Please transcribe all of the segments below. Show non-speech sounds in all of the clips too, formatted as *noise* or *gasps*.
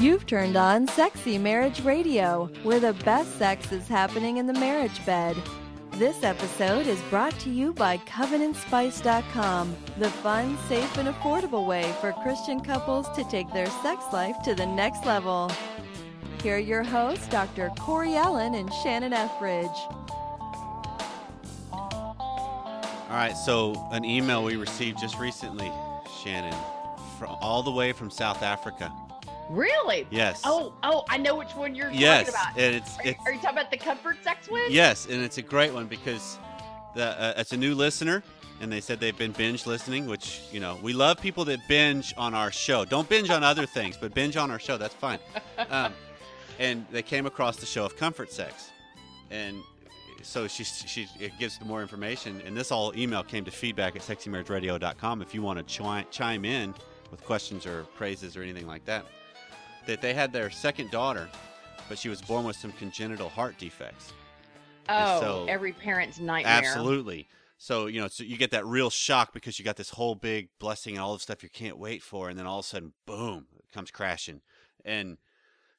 You've turned on Sexy Marriage Radio, where the best sex is happening in the marriage bed. This episode is brought to you by CovenantSpice.com, the fun, safe, and affordable way for Christian couples to take their sex life to the next level. Here are your hosts, Dr. Corey Allen and Shannon Ethridge. All right, so an email we received just recently, Shannon, from all the way from South Africa. Really? Yes. Oh, oh, I know which one you're yes, talking about. and it's Are, you- it's are you talking about the comfort sex one? yes, and it's a great one because the uh, it's a new listener, and they said they've been binge listening, which you know we love people that binge on our show. Don't binge on other things, but binge on our show. That's fine. *laughs* Um, and they came across the show of comfort sex, and so she she it gives more information. And this all email came to feedback at sexymarriageradio.com if you want to chi- chime in with questions or praises or anything like that. That they had their second daughter, but she was born with some congenital heart defects. Oh, so- every parent's nightmare. Absolutely. So you know, so you get that real shock because you got this whole big blessing and all the stuff you can't wait for, and then all of a sudden, boom, it comes crashing. And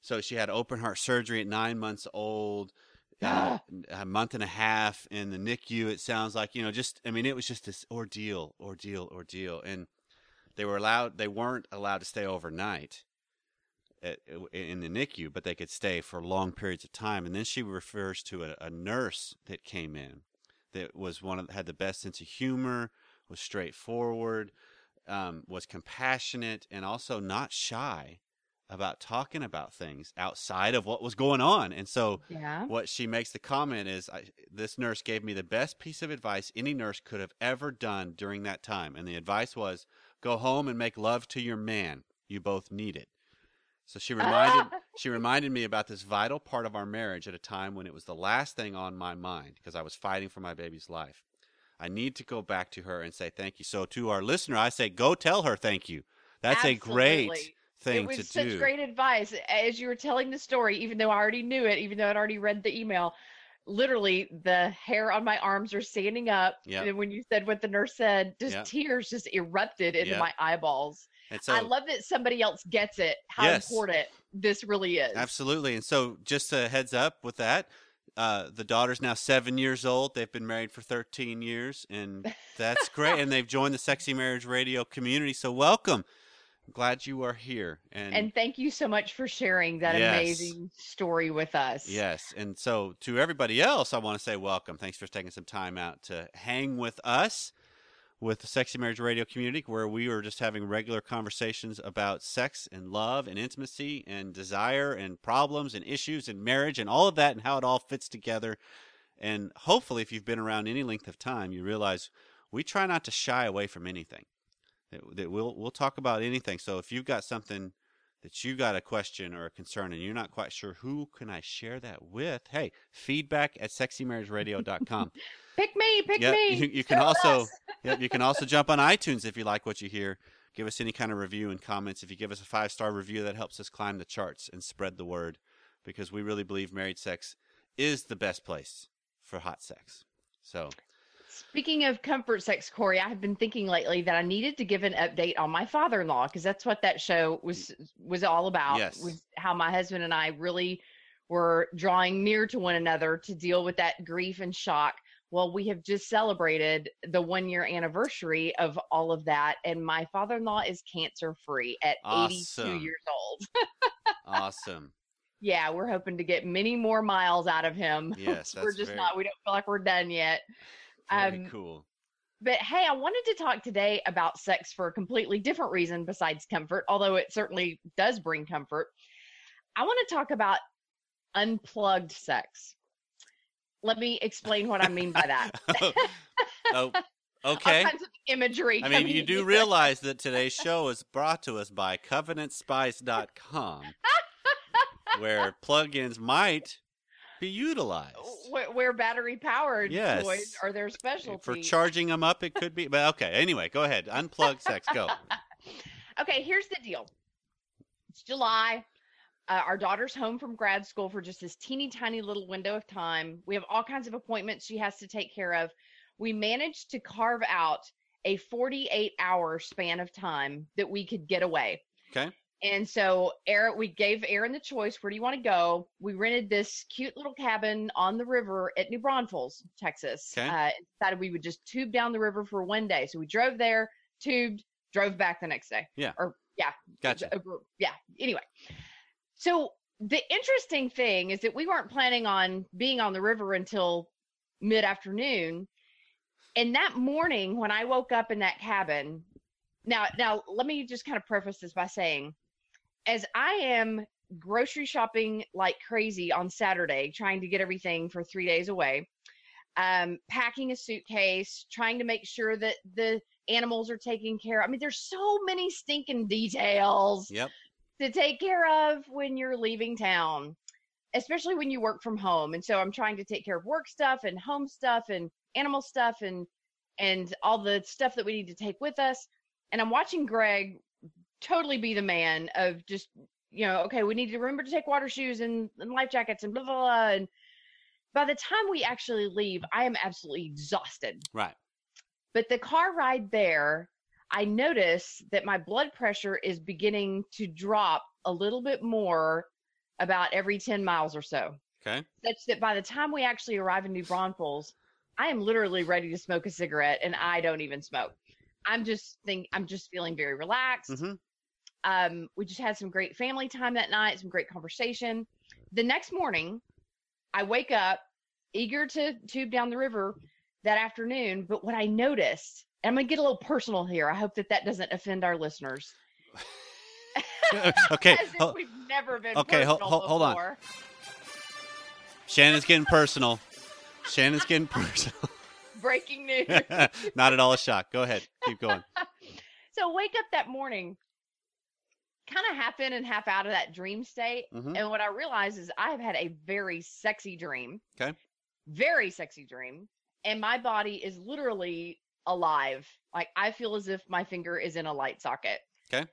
so she had open heart surgery at nine months old, uh, *gasps* a month and a half in the NICU. It sounds like you know, just I mean, it was just this ordeal, ordeal, ordeal, and they were allowed, they weren't allowed to stay overnight. At, in the NICU, but they could stay for long periods of time. And then she refers to a, a nurse that came in that was one of had the best sense of humor, was straightforward, um, was compassionate, and also not shy about talking about things outside of what was going on. And so, Yeah. what she makes the comment is, I, "This nurse gave me the best piece of advice any nurse could have ever done during that time." And the advice was, "Go home and make love to your man. You both need it." So she reminded *laughs* she reminded me about this vital part of our marriage at a time when it was the last thing on my mind because I was fighting for my baby's life. I need to go back to her and say thank you. So to our listener, I say go tell her thank you. That's a great Absolutely. thing it was such do. great advice as you were telling the story even though i already knew it even though i'd already read the email literally the hair on my arms are standing up Yep. and when you said what the nurse said just Yep. tears just erupted into Yep. my eyeballs and so i love that somebody else gets it how Yes. important this really is Absolutely. And so, just a heads up with that, uh, the daughter's now seven years old. They've been married for 13 years, and that's *laughs* great. and they've joined the Sexy Marriage Radio community. So, welcome. I'm glad you are here. And, and thank you so much for sharing that Yes. amazing story with us yes. And so, to everybody else, I want to say welcome. Thanks for taking some time out to hang with us with the Sexy Marriage Radio community, where we are just having regular conversations about sex and love and intimacy and desire and problems and issues and marriage and all of that and how it all fits together. And hopefully, if you've been around any length of time, you realize we try not to shy away from anything. That, that we'll we'll talk about anything. So if you've got something that you got a question or a concern and you're not quite sure who can I share that with, hey, feedback at sexymarriageradio.com. *laughs* pick me pick Yeah, me you, you can also *laughs* yep, you can also jump on iTunes if you like what you hear. Give us any kind of review and comments. If you give us a five star review, that helps us climb the charts and spread the word because we really believe married sex is the best place for hot sex. So Speaking of comfort sex, Corey, I have been thinking lately that I needed to give an update on my father-in-law because that's what that show was was all about. Yes. Was how my husband and I really were drawing near to one another to deal with that grief and shock. Well, we have just celebrated the one year anniversary of all of that, and my father in law is cancer free at 82 years old. awesome. *laughs* yeah, we're hoping to get many more miles out of him. *laughs* Yes, we're just very- not, we don't feel like we're done yet. Very Um, cool. But hey, I wanted to talk today about sex for a completely different reason besides comfort, although it certainly does bring comfort. I want to talk about unplugged sex. Let me explain what I mean by that. *laughs* oh, oh *laughs* All okay. kinds of imagery. I mean, you do realize that today's show is brought to us by CovenantSpice.com, where plugins might be utilized. where, where battery powered Yes. toys are their eh, specialty. For charging them up, it could be. But okay, anyway, go ahead. Unplug sex. Go. *laughs* okay, here's the deal. It's July. Uh, our daughter's home from grad school for just this teeny tiny little window of time. We have all kinds of appointments she has to take care of. We managed to carve out a 48 hour span of time that we could get away. Okay. And so Aaron, we gave Aaron the choice, where do you want to go? We rented this cute little cabin on the river at New Braunfels, Texas. Okay. Uh, decided we would just tube down the river for one day. So we drove there, tubed, drove back the next day. Yeah. Or yeah. Gotcha. Yeah. Anyway. So the interesting thing is that we weren't planning on being on the river until mid afternoon. And that morning when I woke up in that cabin, now now let me just kind of preface this by saying as I am grocery shopping like crazy on Saturday, trying to get everything for three days away, um, packing a suitcase, trying to make sure that the animals are taken care of. I mean, there's so many stinking details Yep. To take care of when you're leaving town, especially when you work from home. And so I'm trying to take care of work stuff and home stuff and animal stuff and and all the stuff that we need to take with us. And I'm watching Greg totally be the man of just, you know, okay, we need to remember to take water shoes and, and life jackets and blah blah blah. And by the time we actually leave, I am absolutely exhausted. Right. But the car ride there, I notice that my blood pressure is beginning to drop a little bit more about every 10 miles or so. Okay. Such that by the time we actually arrive in New Braunfels, I am literally ready to smoke a cigarette and I don't even smoke. I'm just think I'm just feeling very relaxed. hmm Um, we just had some great family time that night, some great conversation. The next morning, I wake up eager to tube down the river that afternoon. But what I noticed, I'm going to get a little personal here. I hope that that doesn't offend our listeners. *laughs* okay. *laughs* As if ho- we've never been okay, ho- personal ho- hold on. Shannon's getting personal. Shannon's getting personal. *laughs* Breaking news. Not at all a shock. Go ahead. Keep going. so wake up that morning, kind of half in and half out of that dream state. hmm And what I realize is I have had a very sexy dream. Okay. Very sexy dream. And my body is literally alive. Like I feel as if my finger is in a light socket. Okay.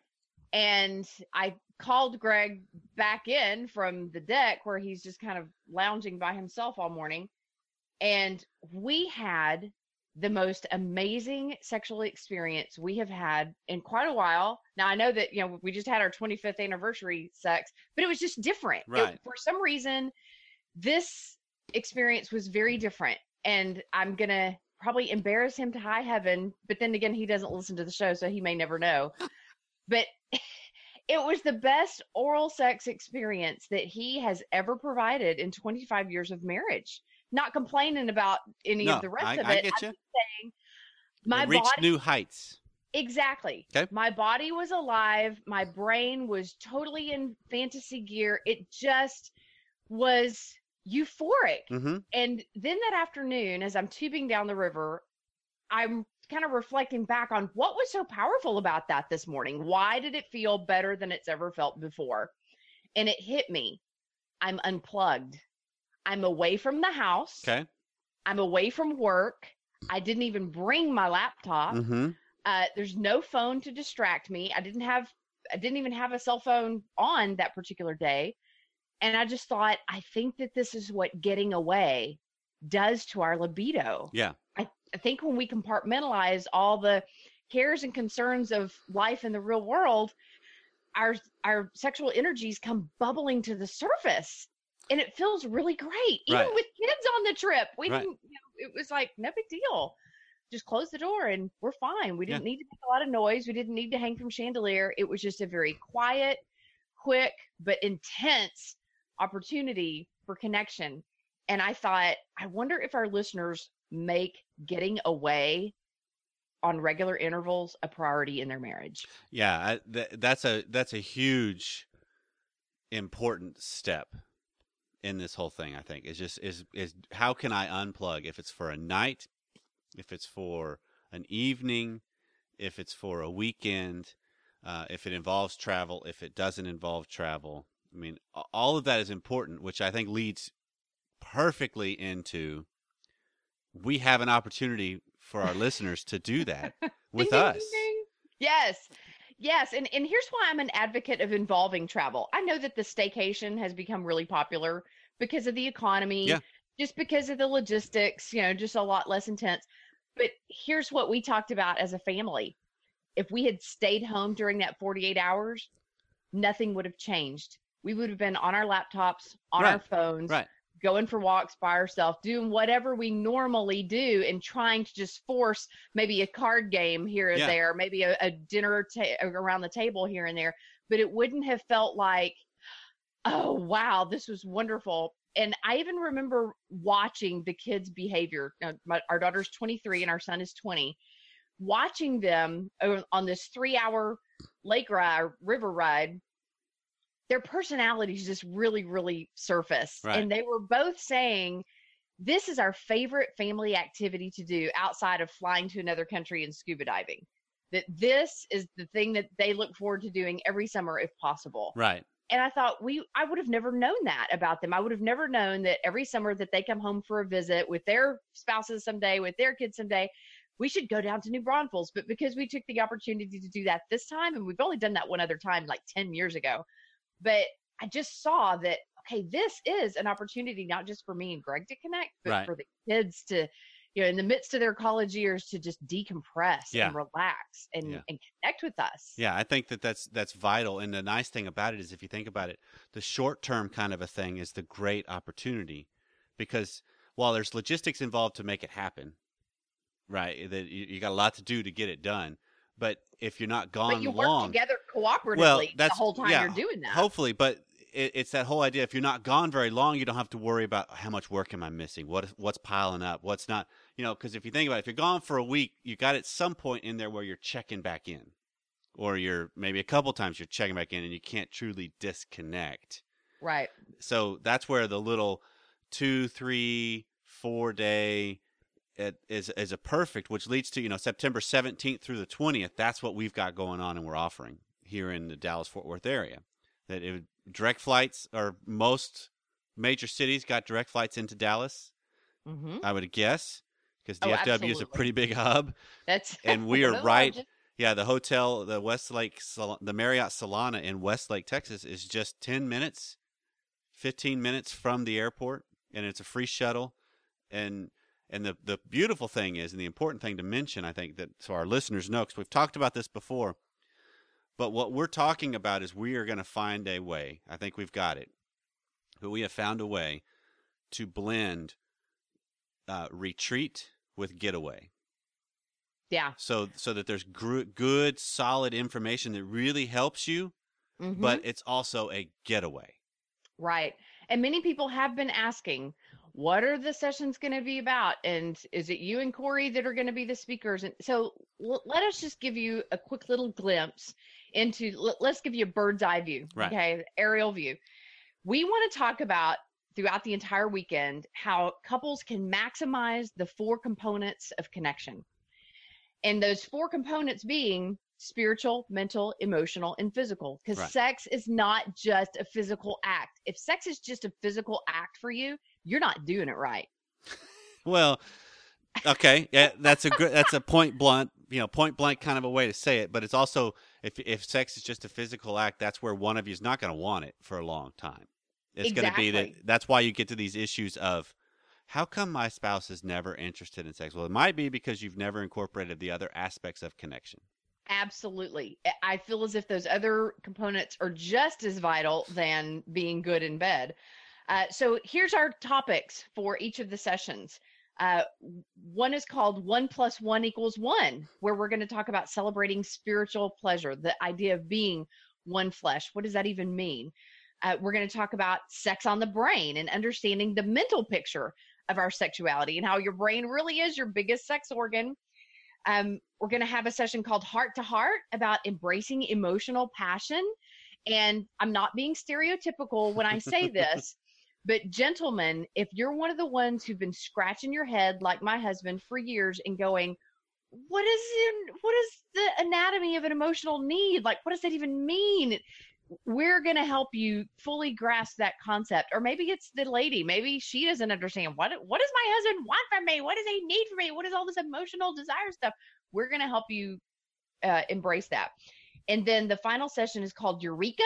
And I called Greg back in from the deck where he's just kind of lounging by himself all morning. And we had the most amazing sexual experience we have had in quite a while. Now I know that you know we just had our 25th anniversary sex, but it was just different. It- Right. for some reason, this experience was very different, and I'm gonna probably embarrass him to high heaven. But then again, he doesn't listen to the show, so he may never know. *laughs* but *laughs* it was the best oral sex experience that he has ever provided in 25 years of marriage. Not complaining about any No, of the rest I, of I it. get I'm you. saying my it reached body new heights. exactly. Okay. My body was alive. My brain was totally in fantasy gear. It just was euphoric. hmm And then that afternoon, as I'm tubing down the river, I'm kind of reflecting back on what was so powerful about that this morning. Why did it feel better than it's ever felt before? And it hit me. I'm unplugged. I'm away from the house. Okay. I'm away from work. I didn't even bring my laptop. hmm Uh, there's no phone to distract me. I didn't have, I didn't even have a cell phone on that particular day. And I just thought, I think that this is what getting away does to our libido. Yeah. I, I think when we compartmentalize all the cares and concerns of life in the real world, our our sexual energies come bubbling to the surface. And it feels really great. Even Right. with kids on the trip. We Right. didn't, you know, it was like no big deal just close the door and we're fine. We didn't need to make a lot of noise. We didn't need to hang from chandelier. It was just a very quiet, quick, but intense opportunity for connection. And I thought, I wonder if our listeners make getting away on regular intervals a priority in their marriage. Yeah, I, th- that's a that's a huge important step in this whole thing. I think is just is is how can I unplug if it's for a night, if it's for an evening, if it's for a weekend, uh, if it involves travel, if it doesn't involve travel. I mean, all of that is important, which I think leads perfectly into we have an opportunity for our listeners to do that *laughs* with Ding, us. ding, ding. Yes. Yes, and and here's why I'm an advocate of involving travel. I know that the staycation has become really popular because of the economy, Yeah. just because of the logistics, you know, just a lot less intense. But here's what we talked about as a family. If we had stayed home during that 48 hours, nothing would have changed. We would have been on our laptops, on our phones, Right. going for walks by ourselves, doing whatever we normally do, and trying to just force maybe a card game here and Yeah. there, maybe a, a dinner ta- around the table here and there. But it wouldn't have felt like, oh, wow, this was wonderful. And I even remember watching the kids' behavior. Now, my, our daughter's 23 and our son is 20. Watching them uh, on this three hour lake ride, river ride, their personalities just really, really surfaced. Right. And they were both saying, This is our favorite family activity to do outside of flying to another country and scuba diving. That this is the thing that they look forward to doing every summer if possible Right. and I thought we I would have never known that about them. I would have never known that every summer that they come home for a visit with their spouses someday, with their kids someday, we should go down to New Braunfels. But because we took the opportunity to do that this time, and we've only done that one other time like 10 years ago, but I just saw that okay, this is an opportunity not just for me and Greg to connect, but Right. for the kids to you know, in the midst of their college years, to just decompress Yeah. and relax and, Yeah. and connect with us. Yeah, I think that that's that's vital. And the nice thing about it is, if you think about it, the short term kind of a thing is the great opportunity, because while there's logistics involved to make it happen, right? That you, you got a lot to do to get it done. But if you're not gone But you work long, together cooperatively Well, that's, the whole time yeah, you're doing that. hopefully, but it, it's that whole idea. If you're not gone very long, you don't have to worry about how much work am I missing, what what's piling up, what's not. You know, because if you think about it, if you're gone for a week, you got at some point in there where you're checking back in, or you're maybe a couple times you're checking back in, and you can't truly disconnect. Right. So that's where the little two, three, four day it is is a perfect, which leads to you know September 17th through the 20th. That's what we've got going on, and we're offering here in the Dallas Fort Worth area. That it, direct flights are most major cities got direct flights into Dallas. hmm I would guess because Oh, DFW is a pretty big hub. That's *laughs* And we *laughs* are right- largest. Yeah, the hotel, the Westlake, the Marriott Solana in Westlake, Texas, is just ten minutes, fifteen minutes from the airport, and it's a free shuttle. And and the the beautiful thing is, and the important thing to mention, I think that so our listeners know, because we've talked about this before. But what we're talking about is we are going to find a way. I think we've got it, but we have found a way to blend uh, retreat with getaway Yeah. so so that there's gr- good solid information that really helps you Mhm. but it's also a getaway right. And many people have been asking, what are the sessions going to be about? And is it you and Corey that are going to be the speakers? And so l- let us just give you a quick little glimpse into, l- let's give you a bird's eye view. Right. Okay. Aerial view. We want to talk about throughout the entire weekend how couples can maximize the four components of connection. And those four components being spiritual, mental, emotional, and physical. Because Right. sex is not just a physical act. If sex is just a physical act for you, you're not doing it right. well okay yeah that's a good that's a point blunt you know point blank kind of a way to say it but it's also if if sex is just a physical act that's where one of you is not going to want it for a long time it's going to be that. That's why you get to these issues of how come my spouse is never interested in sex well it might be because you've never incorporated the other aspects of connection Absolutely. I feel as if those other components are just as vital than being good in bed. Uh, so here's our topics for each of the sessions. Uh, one is called One Plus One Equals One, where we're going to talk about celebrating spiritual pleasure, the idea of being one flesh. What does that even mean? Uh, we're going to talk about sex on the brain and understanding the mental picture of our sexuality and how your brain really is your biggest sex organ. Um, we're going to have a session called Heart to Heart about embracing emotional passion. And I'm not being stereotypical when I say *laughs* this, but gentlemen, if you're one of the ones who've been scratching your head like my husband for years and going, what is in, what is the anatomy of an emotional need? Like, what does that even mean? We're going to help you fully grasp that concept. Or maybe it's the lady. Maybe she doesn't understand what what does my husband want from me? What does he need from me? What is all this emotional desire stuff? We're going to help you uh, embrace that. And then the final session is called Eureka,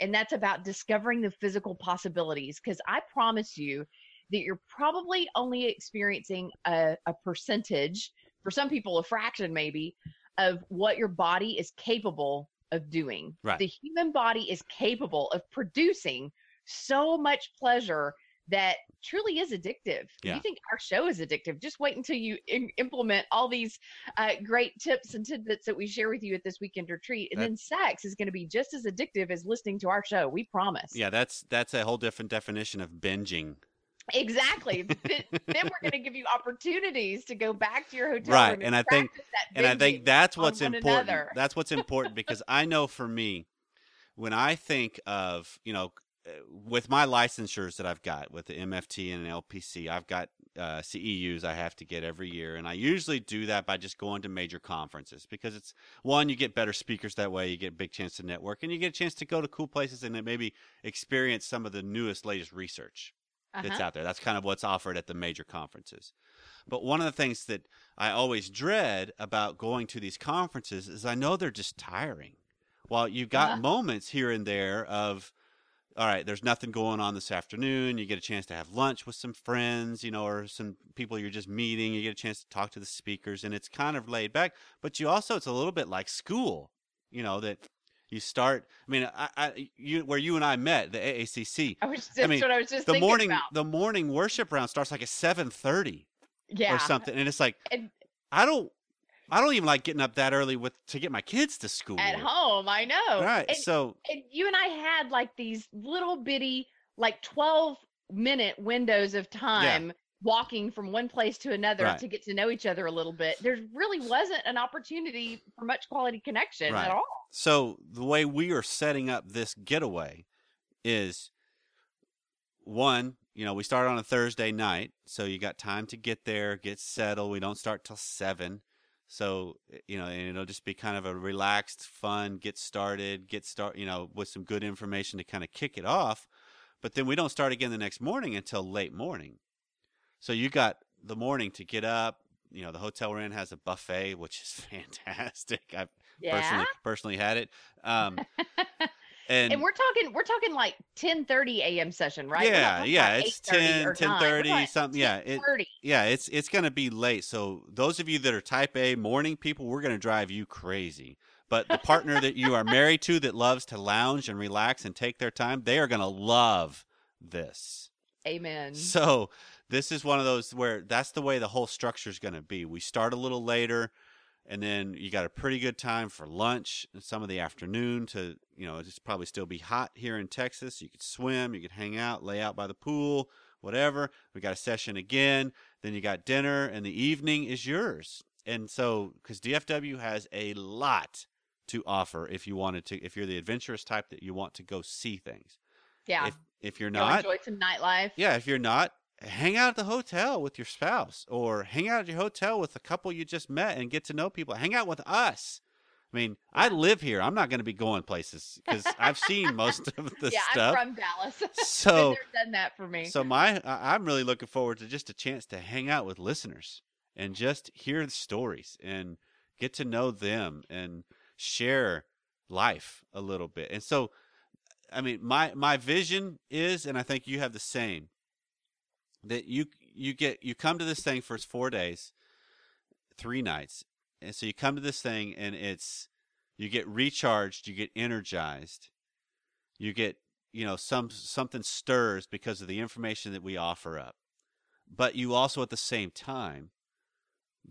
and that's about discovering the physical possibilities. Because I promise you that you're probably only experiencing a, a percentage, for some people, a fraction maybe, of what your body is capable of doing. Right. The human body is capable of producing so much pleasure that truly is addictive. Yeah. You think our show is addictive? Just wait until you im- implement all these uh, great tips and tidbits that we share with you at this weekend retreat, and That- then sex is going to be just as addictive as listening to our show. We promise. Yeah, that's that's a whole different definition of binging. Exactly. *laughs* Th- then we're going to give you opportunities to go back to your hotel Right, room and I think- And I think that's what's important. That's what's important because I know for me, when I think of you know, with my licensures that I've got with the MFT and an LPC, I've got uh, CEUs I have to get every year, and I usually do that by just going to major conferences because it's one you get better speakers that way, you get a big chance to network, and you get a chance to go to cool places and then maybe experience some of the newest, latest research that's Uh-huh. out there. That's kind of what's offered at the major conferences. But one of the things that I always dread about going to these conferences is I know they're just tiring. While you've got Uh-huh. moments here and there of, all right, there's nothing going on this afternoon. You get a chance to have lunch with some friends, you know, or some people you're just meeting. You get a chance to talk to the speakers, and it's kind of laid back. But you also, it's a little bit like school, you know, that you start. I mean, I, I, you, where you and I met, the AACC, I was that's mean, what I was just the thinking morning about. the morning worship round starts like at 7:30 yeah. or something and it's like And- I don't I don't even like getting up that early with to get my kids to school. At home, I know. Right. And, so and you and I had like these little bitty, like 12 minute windows of time walking from one place to another Right. to get to know each other a little bit. There really wasn't an opportunity for much quality connection Right. at all. so the way we are setting up this getaway is one, you know, we start on a Thursday night, so you got time to get there, get settled. We don't start till 7. So, eh, you know, and it'll just be kind of a relaxed, fun, get started, get start, you know, with some good information to kind of kick it off. But then we don't start again the next morning until late morning. So you got the morning to get up. You know, the hotel we're in has a buffet, which is *laughs* fantastic. I've Yeah. personally personally had it. Um, *laughs* and, And, we're talking we're talking like 10:30 a.m. session, right? Yeah, yeah, it's 8:30 10, or 9. We're 10:30, talking something. Yeah, it, yeah, it's it's gonna be late. So those of you that are Type A morning people, we're gonna drive you crazy. But the partner that you are married to that loves to lounge and relax and take their time, they are gonna love this. Amen. So this is one of those where that's the way the whole structure is going to be. We start a little later, and then you got a pretty good time for lunch and some of the afternoon to you know it's probably still be hot here in Texas. You could swim, you could hang out, lay out by the pool, whatever. We got a session again, then you got dinner, and the evening is yours. And so because DFW has a lot to offer if you wanted to if you're the adventurous type that you want to go see things. yeah. If if you're not, enjoy some nightlife. yeah, if you're not, hang out at the hotel with your spouse or hang out at your hotel with a couple you just met and get to know people. Hang out with us. I mean, I live here. I'm not going to be going places because I've seen most of *laughs* the yeah, stuff. Yeah, I'm from Dallas. *laughs* So, done that for me. so my, I'm really looking forward to just a chance to hang out with listeners and just hear the stories and get to know them and share life a little bit. And so, I mean, my my vision is, and I think you have the same, that you you get you come to this thing for four days, three nights, and so you come to this thing and it's you get recharged, you get energized, you get you know some something stirs because of the information that we offer up, but you also at the same time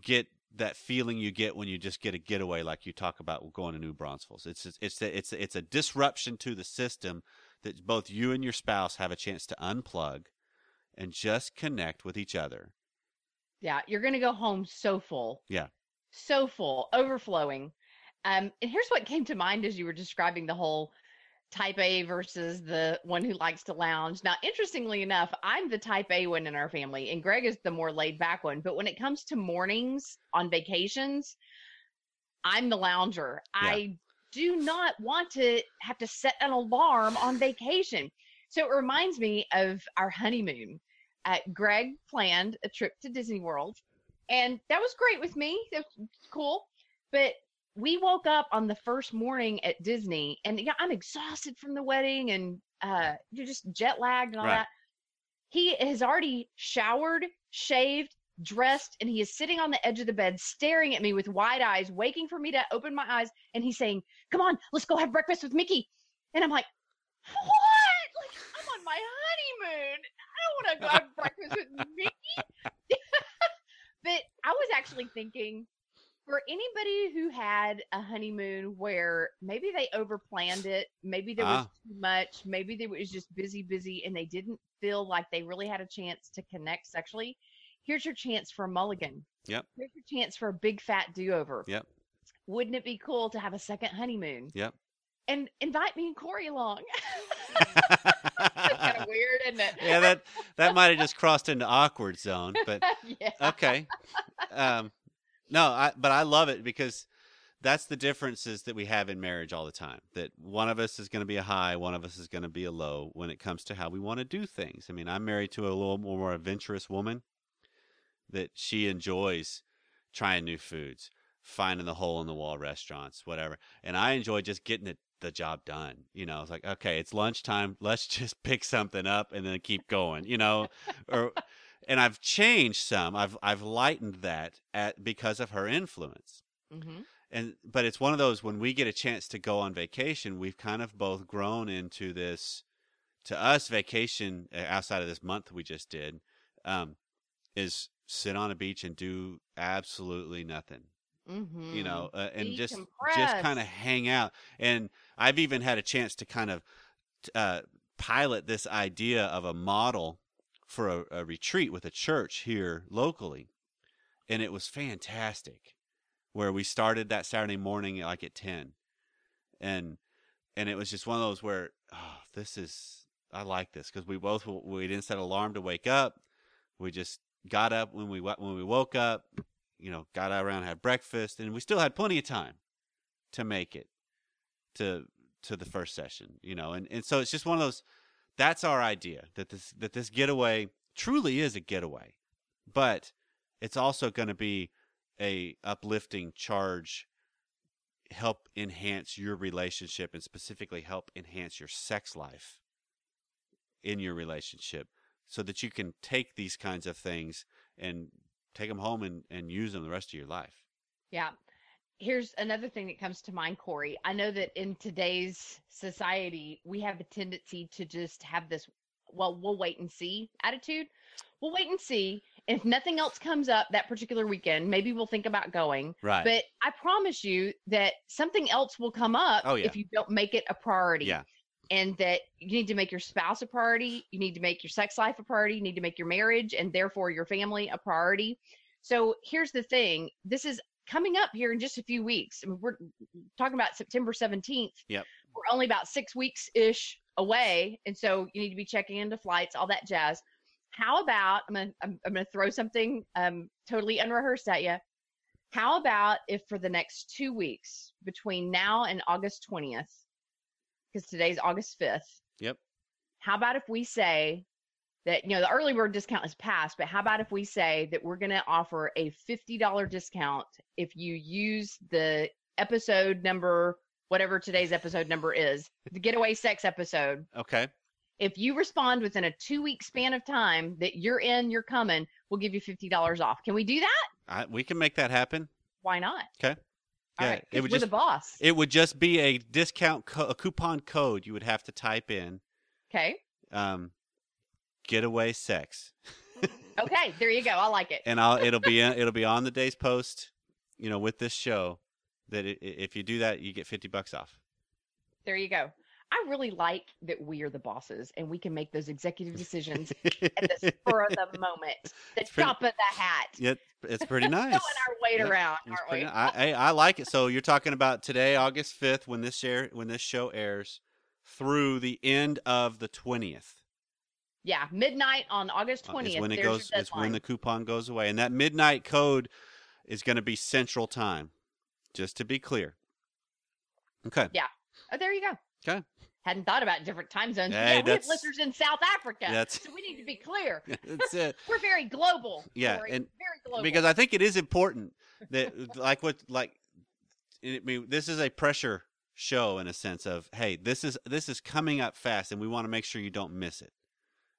get that feeling you get when you just get a getaway like you talk about going to New Braunfels. It's it's a, it's a, it's a disruption to the system that both you and your spouse have a chance to unplug and just connect with each other. Yeah, you're going to go home so full. Yeah. So full, overflowing. Um, and here's what came to mind as you were describing the whole type A versus the one who likes to lounge. Now, interestingly enough, I'm the type A one in our family, and Greg is the more laid back one. But when it comes to mornings on vacations, I'm the lounger. Yeah. I do not want to have to set an alarm on vacation. So it reminds me of our honeymoon. Uh, Greg planned a trip to Disney World, and that was great with me. That was cool. But we woke up on the first morning at Disney, and yeah, I'm exhausted from the wedding and uh, you're just jet lagged and all Right. that. He has already showered, shaved, dressed, and he is sitting on the edge of the bed, staring at me with wide eyes, waiting for me to open my eyes. And he's saying, Come on, let's go have breakfast with Mickey. And I'm like, What? Like, I'm on my honeymoon. I don't want to go have breakfast with *laughs* Mickey. *laughs* but I was actually thinking for anybody who had a honeymoon where maybe they overplanned it, maybe there was Ah. too much, maybe they was just busy, busy, and they didn't feel like they really had a chance to connect sexually. Here's your chance for a mulligan. Yep. Here's your chance for a big fat do over. Yep. Wouldn't it be cool to have a second honeymoon? Yep. And invite me and Corey along. *laughs* of *laughs* weird, isn't it? yeah, that that might have just crossed into awkward zone, but *laughs* yeah. okay. Um, no, I but I love it because that's the differences that we have in marriage all the time. That one of us is going to be a high, one of us is going to be a low when it comes to how we want to do things. I mean, I'm married to a little more adventurous woman that she enjoys trying new foods, finding the hole in the wall restaurants, whatever. And I enjoy just getting it the job done. You know, it's like, okay, it's lunchtime, let's *laughs* just pick something up and then keep going, you know, or and I've changed some. I've I've lightened that at because of her influence. hmm And but it's one of those when we get a chance to go on vacation, we've kind of both grown into this. To us, vacation uh, outside of this month we just did um, is sit on a beach and do absolutely nothing. Hmm You know, uh, and just just kind of hang out. And I've even had a chance to kind of uh, pilot this idea of a model for a, a retreat with a church here locally, and it was fantastic. Where we started that Saturday morning like at ten, and and it was just one of those where oh, this is I like this because we both we didn't set an alarm to wake up. We just got up when we when we woke up, you know, got out around had breakfast, and we still had plenty of time to make it to to the first session, you know, and and so it's just one of those. That's our idea that this that this getaway truly is a getaway, but it's also going to be a uplifting charge help enhance your relationship and specifically help enhance your sex life in your relationship so that you can take these kinds of things and take them home and, and use them the rest of your life. Yeah. Here's another thing that comes to mind, Corey. I know that in today's society, we have a tendency to just have this, well, we'll wait and see attitude. We'll wait and see. If nothing else comes up that particular weekend, maybe we'll think about going. Right. But I promise you that something else will come up Oh, yeah. if you don't make it a priority. Yeah. And that you need to make your spouse a priority. You need to make your sex life a priority. You need to make your marriage and therefore your family a priority. So here's the thing this is coming up here in just a few weeks. I mean, we're talking about September 17th. Yep. We're only about six weeks ish away. And so you need to be checking into flights, all that jazz. How about I'm gonna I'm, I'm gonna throw something um totally unrehearsed at you. How about if for the next two weeks between now and August 20th, because today's August 5th. Yep. How about if we say that, you know, the early bird discount is passed, but how about if we say that we're going to offer a $50 discount if you use the episode number, whatever today's episode number is, the getaway sex episode. Okay. If you respond within a two week span of time that you're in, you're coming, we'll give you $50 off. Can we do that? I, we can make that happen. Why not? 'Kay. All Yeah, right. it would we're just- the boss. It would just be a discount, co- a coupon code you would have to type in. okay. Um, getaway sex, *laughs* Okay. There you go. I like it. and I'll it'll be it'll be on the day's post. You know, with this show, that i i- if you do that, you get fifty bucks off. There you go. I really like that we are the bosses and we can make those executive decisions at the *laughs* spur of the moment, the It's pretty- top of the hat, It, it's pretty *laughs* nice. our weight Yeah, around, aren't pretty we? I, I I like it. So you're talking about today, August fifth, when this share when this show airs, through the end of the twentieth. yeah, midnight on August Uh, twentieth. is when it goes is when the coupon goes away and that midnight code is going to be central time just to be clear okay Yeah. Oh, there you go. Okay. Hadn't thought about different time zones. Hey, yeah, we have listeners in South Africa, that's- so we need to be clear. *laughs* that's it *laughs* We're very global. Yeah, Corey, and- very global. because i think it is important that like what like I mean, this is a pressure show in a sense of hey this is this is coming up fast and we want to make sure you don't miss it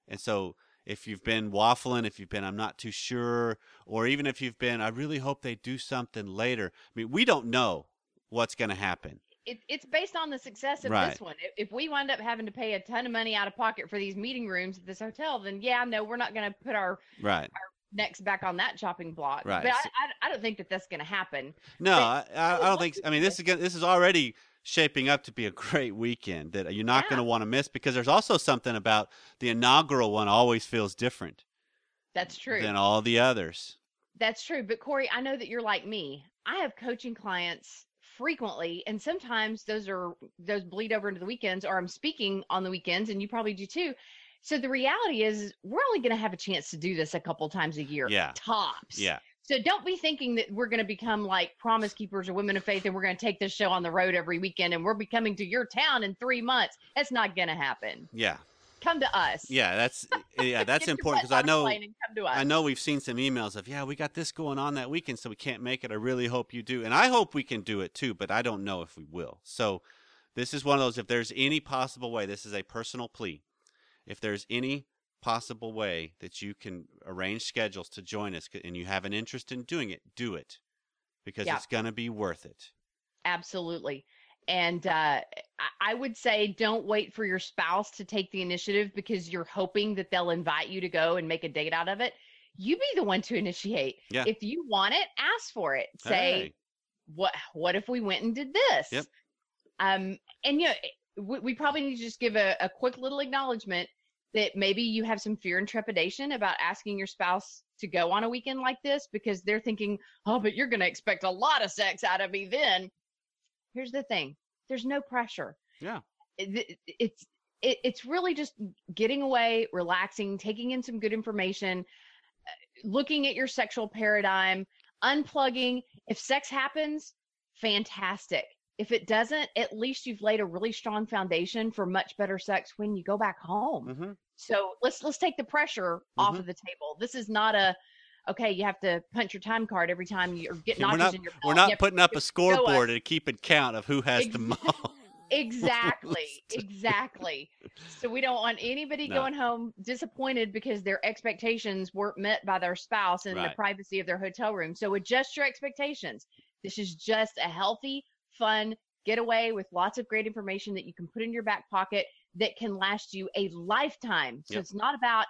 and so if you've been waffling, if you've been I'm not too sure, or even if you've been I really hope they do something later. I mean, we don't know what's going to happen. It, it's based on the success of Right. this one. If, we wind up having to pay a ton of money out of pocket for these meeting rooms at this hotel, then yeah, no, we're not going to put our Right. necks back on that chopping block. Right. But I, I, I don't think that that's going to happen. No, I, I, I don't think. I mean, this is gonna, this is already shaping up to be a great weekend that you're not Yeah. going to want to miss because there's also something about the inaugural one always feels different That's true. than all the others. That's true. But Corey, I know that you're like me. I have coaching clients frequently, and sometimes those are those bleed over into the weekends, or I'm speaking on the weekends, and you probably do too. So the reality is, we're only going to have a chance to do this a couple times a year, Yeah. tops. Yeah, So don't be thinking that we're going to become like promise keepers or women of faith, and we're going to take this show on the road every weekend, and we're be coming to your town in three months. That's not going to happen. yeah, Come to us. yeah. That's *laughs* eh, yeah, that's important because I know plane and come to us. I know we've seen some emails of yeah, we got this going on that weekend, so we can't make it. I really hope you do, and I hope we can do it too, but I don't know if we will. So this is one of those. If there's any possible way, this is a personal plea. If there's any possible way that you can arrange schedules to join us, and you have an interest in doing it, do it because Yeah. it's going to be worth it. Absolutely. And uh, I- would say don't wait for your spouse to take the initiative because you're hoping that they'll invite you to go and make a date out of it. You be the one to initiate. Yeah. If you want it, ask for it. Say, Hey. what what if we went and did this? Yep. Um, and you know, we, we probably need to just give a, a quick little acknowledgement that maybe you have some fear and trepidation about asking your spouse to go on a weekend like this because they're thinking, oh, but you're going to expect a lot of sex out of me then. Here's the thing: there's no pressure. Yeah. It- it- it's it, it's really just getting away, relaxing, taking in some good information, uh, looking at your sexual paradigm, unplugging. If sex happens, fantastic. If it doesn't, at least you've laid a really strong foundation for much better sex when you go back home. hmm So let's let's take the pressure off Mhm. of the table. This is not a okay. You have to punch your time card every time you're getting We're not in your. we're not You have to putting up a scoreboard and keeping count of who has the most. *laughs* exactly *laughs* exactly so we don't want anybody No. going home disappointed because their expectations weren't met by their spouse in the privacy of their hotel room so adjust your expectations this is just a healthy fun getaway with lots of great information that you can put in your back pocket that can last you a lifetime so Yep. it's not about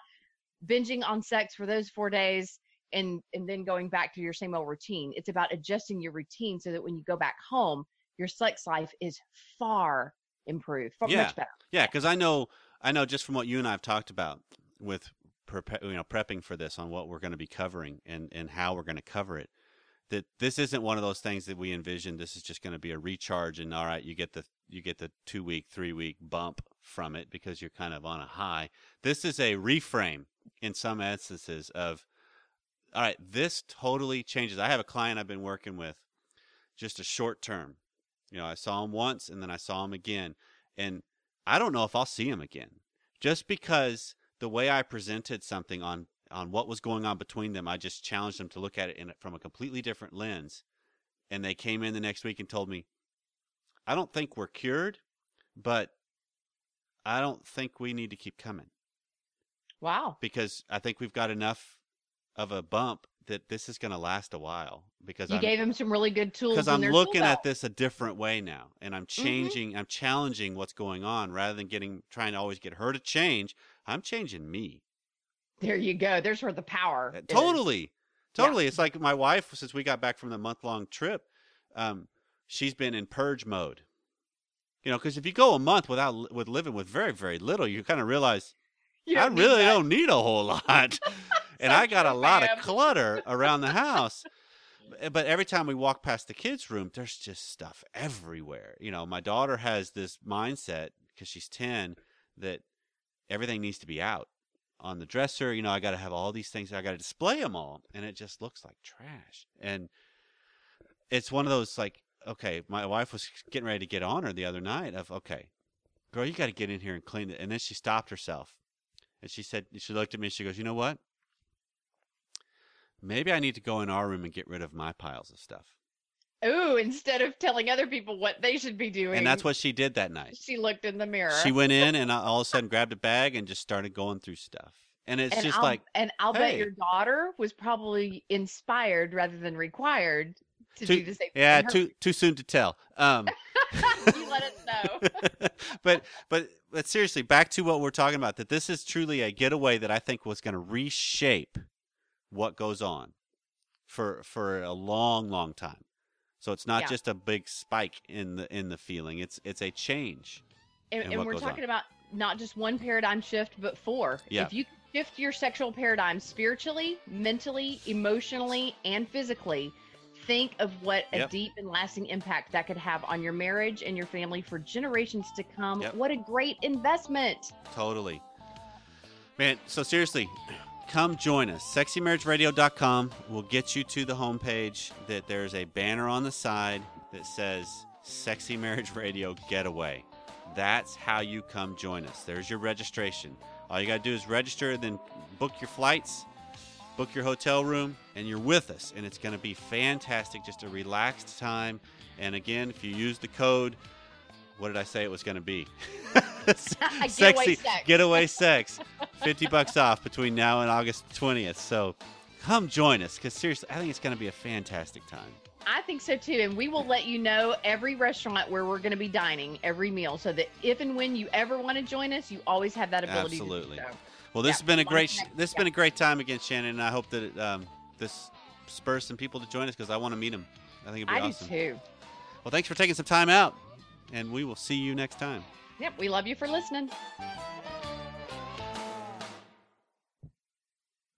binging on sex for those four days and and then going back to your same old routine it's about adjusting your routine so that when you go back home your sex life is far improved, far Yeah. much better. Yeah, because I know, I know just from what you and I have talked about with, you know, prepping for this on what we're going to be covering and and how we're going to cover it, that this isn't one of those things that we envision. This is just going to be a recharge, and all right, you get the you get the two week, three week bump from it because you're kind of on a high. This is a reframe in some instances of, all right, this totally changes. I have a client I've been working with, just a short term. You know, I saw him once and then I saw him again. And I don't know if I'll see him again. Just because the way I presented something on on what was going on between them, I just challenged them to look at it in, from a completely different lens. And they came in the next week and told me, "I don't think we're cured, but I don't think we need to keep coming Wow. because I think we've got enough of a bump that this is going to last a while because You I'm, gave them some really good tools. because I'm tool looking at this a different way now, and I'm changing. I'm challenging what's going on rather than getting trying to always get her to change. I'm changing me. There you go. There's where the power. Uh, is. Totally, Yeah. totally. It's like my wife since we got back from the month long trip. Um, she's been in purge mode. You know, because if you go a month without with living with very very little, you kind of realize I really that. don't need a whole *laughs* lot. And I got a lot of clutter around the house. *laughs* Eh, but every time we walk past the kids' room, there's just stuff everywhere. You know, my daughter has this mindset because she's 10 that everything needs to be out on the dresser. You know, I got to have all these things. I got to display them all. And it just looks like trash. And it's one of those like, okay, my wife was getting ready to get on her the other night of, okay, girl, you got to get in here and clean it. And then she stopped herself. And she said, she looked at me and she goes, you know what? Maybe I need to go in our room and get rid of my piles of stuff. Ooh, instead of telling other people what they should be doing. And that's what she did that night. she looked in the mirror. She went in and all of a sudden grabbed a bag and just started going through stuff. and it's and just I'll, like and I'll bet your daughter was probably inspired rather than required to Too- do the same. thing yeah, too too soon to tell. Um, *laughs* you let us know. *laughs* but but but seriously, back to what we're talking about. That this is truly a getaway that I think was going to reshape what goes on for for a long, long time. So it's not Yeah. just a big spike in the in the feeling. It's it's a change. And, and we're talking on. about not just one paradigm shift, but four. Yeah. If you shift your sexual paradigm spiritually, mentally, emotionally, and physically, think of what a Yep. deep and lasting impact that could have on your marriage and your family for generations to come. Yep. What a great investment. Totally. Man, so seriously, come join us. SexyMarriageRadio.com will get you to the homepage that there's a banner on the side that says Sexy Marriage Radio Getaway. That's how you come join us. There's your registration. All you got to do is register, then book your flights, book your hotel room, and you're with us. And it's going to be fantastic, just a relaxed time. And again, if you use the code, what did I say it was going to be? *laughs* *laughs* Sexy sex. getaway sex. *laughs* 50 bucks off between now and August 20th. So come join us because seriously, I think it's going to be a fantastic time. I think so too. And we will let you know every restaurant where we're going to be dining, every meal, so that if and when you ever want to join us, you always have that ability Absolutely. to do so. Well, this Yeah, has been a great this has yeah. been a great time again, Shannon, and I hope that it, um, this spurs some people to join us because I want to meet them. I think it'd be I awesome. do too. Well, thanks for taking some time out, and we will see you next time. Yep, we love you for listening.